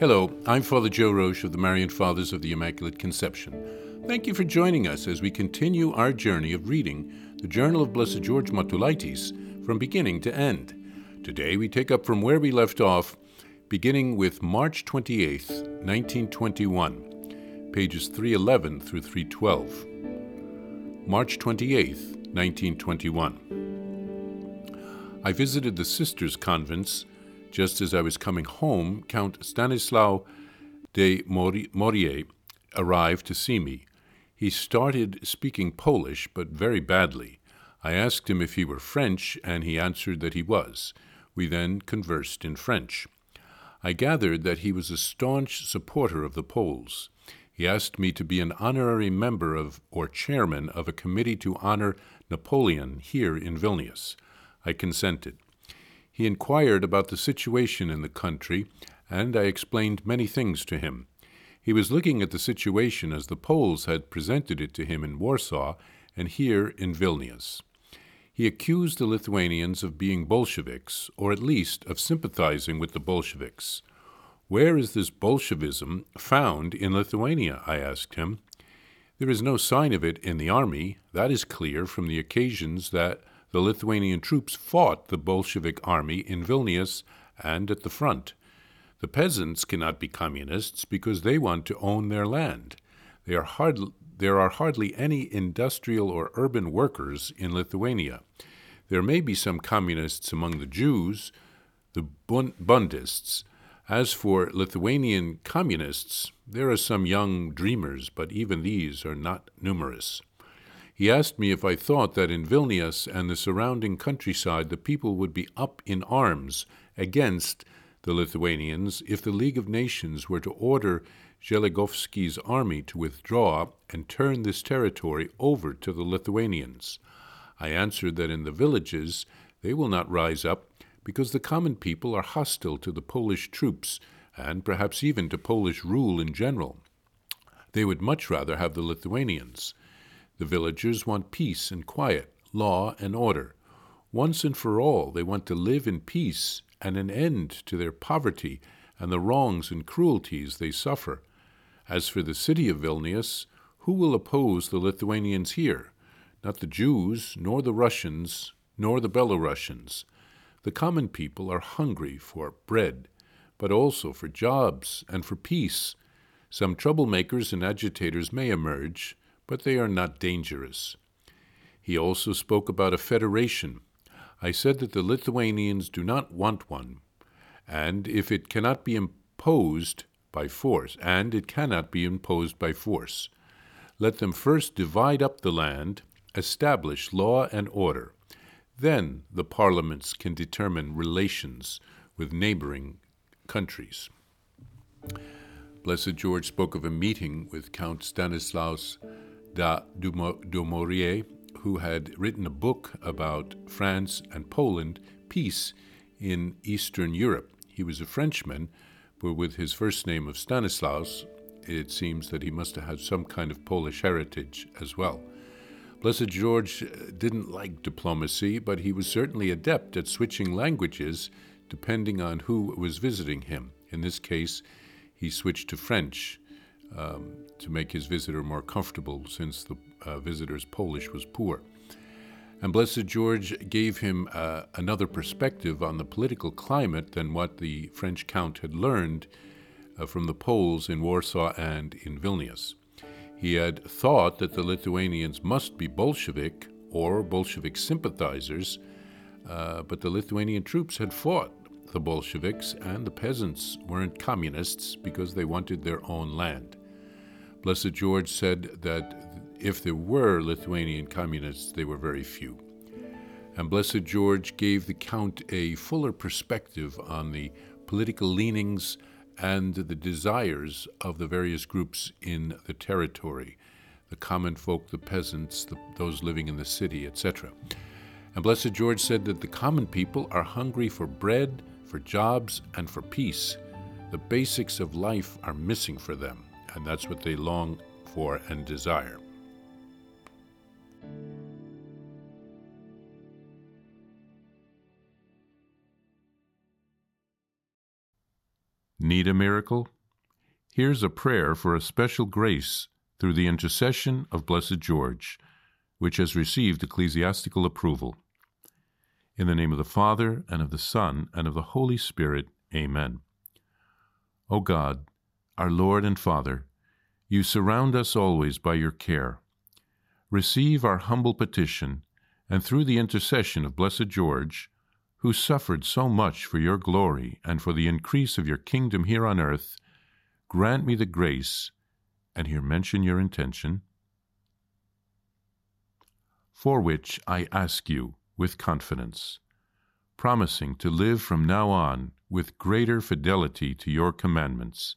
Hello, I'm Father Joe Roesch of the Marian Fathers of the Immaculate Conception. Thank you for joining us as we continue our journey of reading the Journal of Blessed George Matulaitis from beginning to end. Today we take up from where we left off, beginning with March 28, 1921, pages 311 through 312. March 28, 1921. I visited the sisters' convents just as I was coming home, Count Stanislaw de Morier arrived to see me. He started speaking Polish, but very badly. I asked him if he were French, and he answered that he was. We then conversed in French. I gathered that he was a staunch supporter of the Poles. He asked me to be an honorary member of or chairman of a committee to honor Napoleon here in Vilnius. I consented. He inquired about the situation in the country, and I explained many things to him. He was looking at the situation as the Poles had presented it to him in Warsaw and here in Vilnius. He accused the Lithuanians of being Bolsheviks, or at least of sympathizing with the Bolsheviks. Where is this Bolshevism found in Lithuania? I asked him. There is no sign of it in the army. That is clear from the occasions that the Lithuanian troops fought the Bolshevik army in Vilnius and at the front. The peasants cannot be communists because they want to own their land. Are hard, there are hardly any industrial or urban workers in Lithuania. There may be some communists among the Jews, the Bundists. As for Lithuanian communists, there are some young dreamers, but even these are not numerous. He asked me if I thought that in Vilnius and the surrounding countryside the people would be up in arms against the Lithuanians if the League of Nations were to order Zeligowski's army to withdraw and turn this territory over to the Lithuanians. I answered that in the villages they will not rise up because the common people are hostile to the Polish troops and perhaps even to Polish rule in general. They would much rather have the Lithuanians. The villagers want peace and quiet, law and order. Once and for all, they want to live in peace and an end to their poverty and the wrongs and cruelties they suffer. As for the city of Vilnius, who will oppose the Lithuanians here? Not the Jews, nor the Russians, nor the Belarusians. The common people are hungry for bread, but also for jobs and for peace. Some troublemakers and agitators may emerge, but they are not dangerous. He also spoke about a federation. I said that the Lithuanians do not want one, and if it cannot be imposed by force, and it cannot be imposed by force, let them first divide up the land, establish law and order. Then the parliaments can determine relations with neighboring countries. Blessed George spoke of a meeting with Count Stanislaus da Dumouriez, who had written a book about France and Poland, peace in Eastern Europe. He was a Frenchman, but with his first name of Stanislaus, it seems that he must have had some kind of Polish heritage as well. Blessed George uh, didn't like diplomacy, but he was certainly adept at switching languages depending on who was visiting him. In this case, he switched to French um, to make his visitor more comfortable since the uh, visitor's Polish was poor. And Blessed George gave him uh, another perspective on the political climate than what the French Count had learned uh, from the Poles in Warsaw and in Vilnius. He had thought that the Lithuanians must be Bolshevik or Bolshevik sympathizers, uh, but the Lithuanian troops had fought the Bolsheviks, and the peasants weren't communists because they wanted their own land. Blessed George said that if there were Lithuanian communists, they were very few. And Blessed George gave the Count a fuller perspective on the political leanings and the desires of the various groups in the territory the common folk, the peasants, the, those living in the city, etc. And Blessed George said that the common people are hungry for bread, for jobs, and for peace. The basics of life are missing for them and that's what they long for and desire. Need a miracle? Here's a prayer for a special grace through the intercession of Blessed George, which has received ecclesiastical approval. In the name of the Father, and of the Son, and of the Holy Spirit, Amen. O God, our Lord and Father, you surround us always by your care. Receive our humble petition, and through the intercession of Blessed George, who suffered so much for your glory and for the increase of your kingdom here on earth, grant me the grace, and here mention your intention, for which I ask you with confidence, promising to live from now on with greater fidelity to your commandments.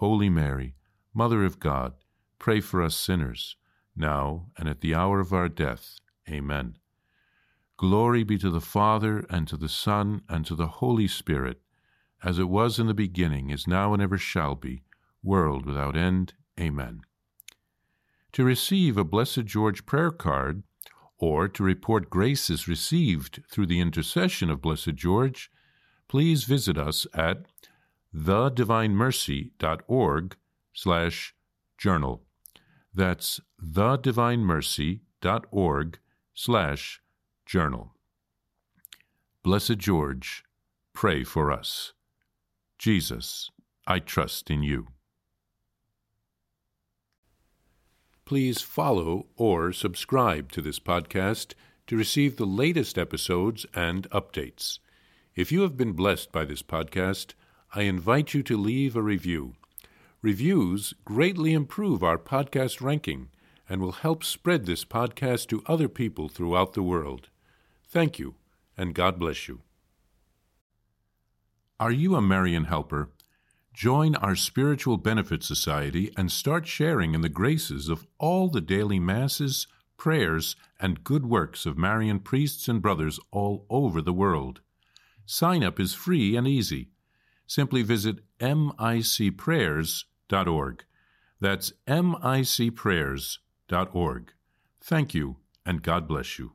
Holy Mary, Mother of God, pray for us sinners, now and at the hour of our death. Amen. Glory be to the Father, and to the Son, and to the Holy Spirit, as it was in the beginning, is now, and ever shall be, world without end. Amen. To receive a Blessed George prayer card, or to report graces received through the intercession of Blessed George, please visit us at thedivinemercy.org slash journal. That's thedivinemercy.org slash journal. Blessed George, pray for us. Jesus, I trust in you. Please follow or subscribe to this podcast to receive the latest episodes and updates. If you have been blessed by this podcast, I invite you to leave a review. Reviews greatly improve our podcast ranking and will help spread this podcast to other people throughout the world. Thank you, and God bless you. Are you a Marian helper? Join our Spiritual Benefit Society and start sharing in the graces of all the daily masses, prayers, and good works of Marian priests and brothers all over the world. Sign up is free and easy. Simply visit micprayers.org. That's micprayers.org. Thank you, and God bless you.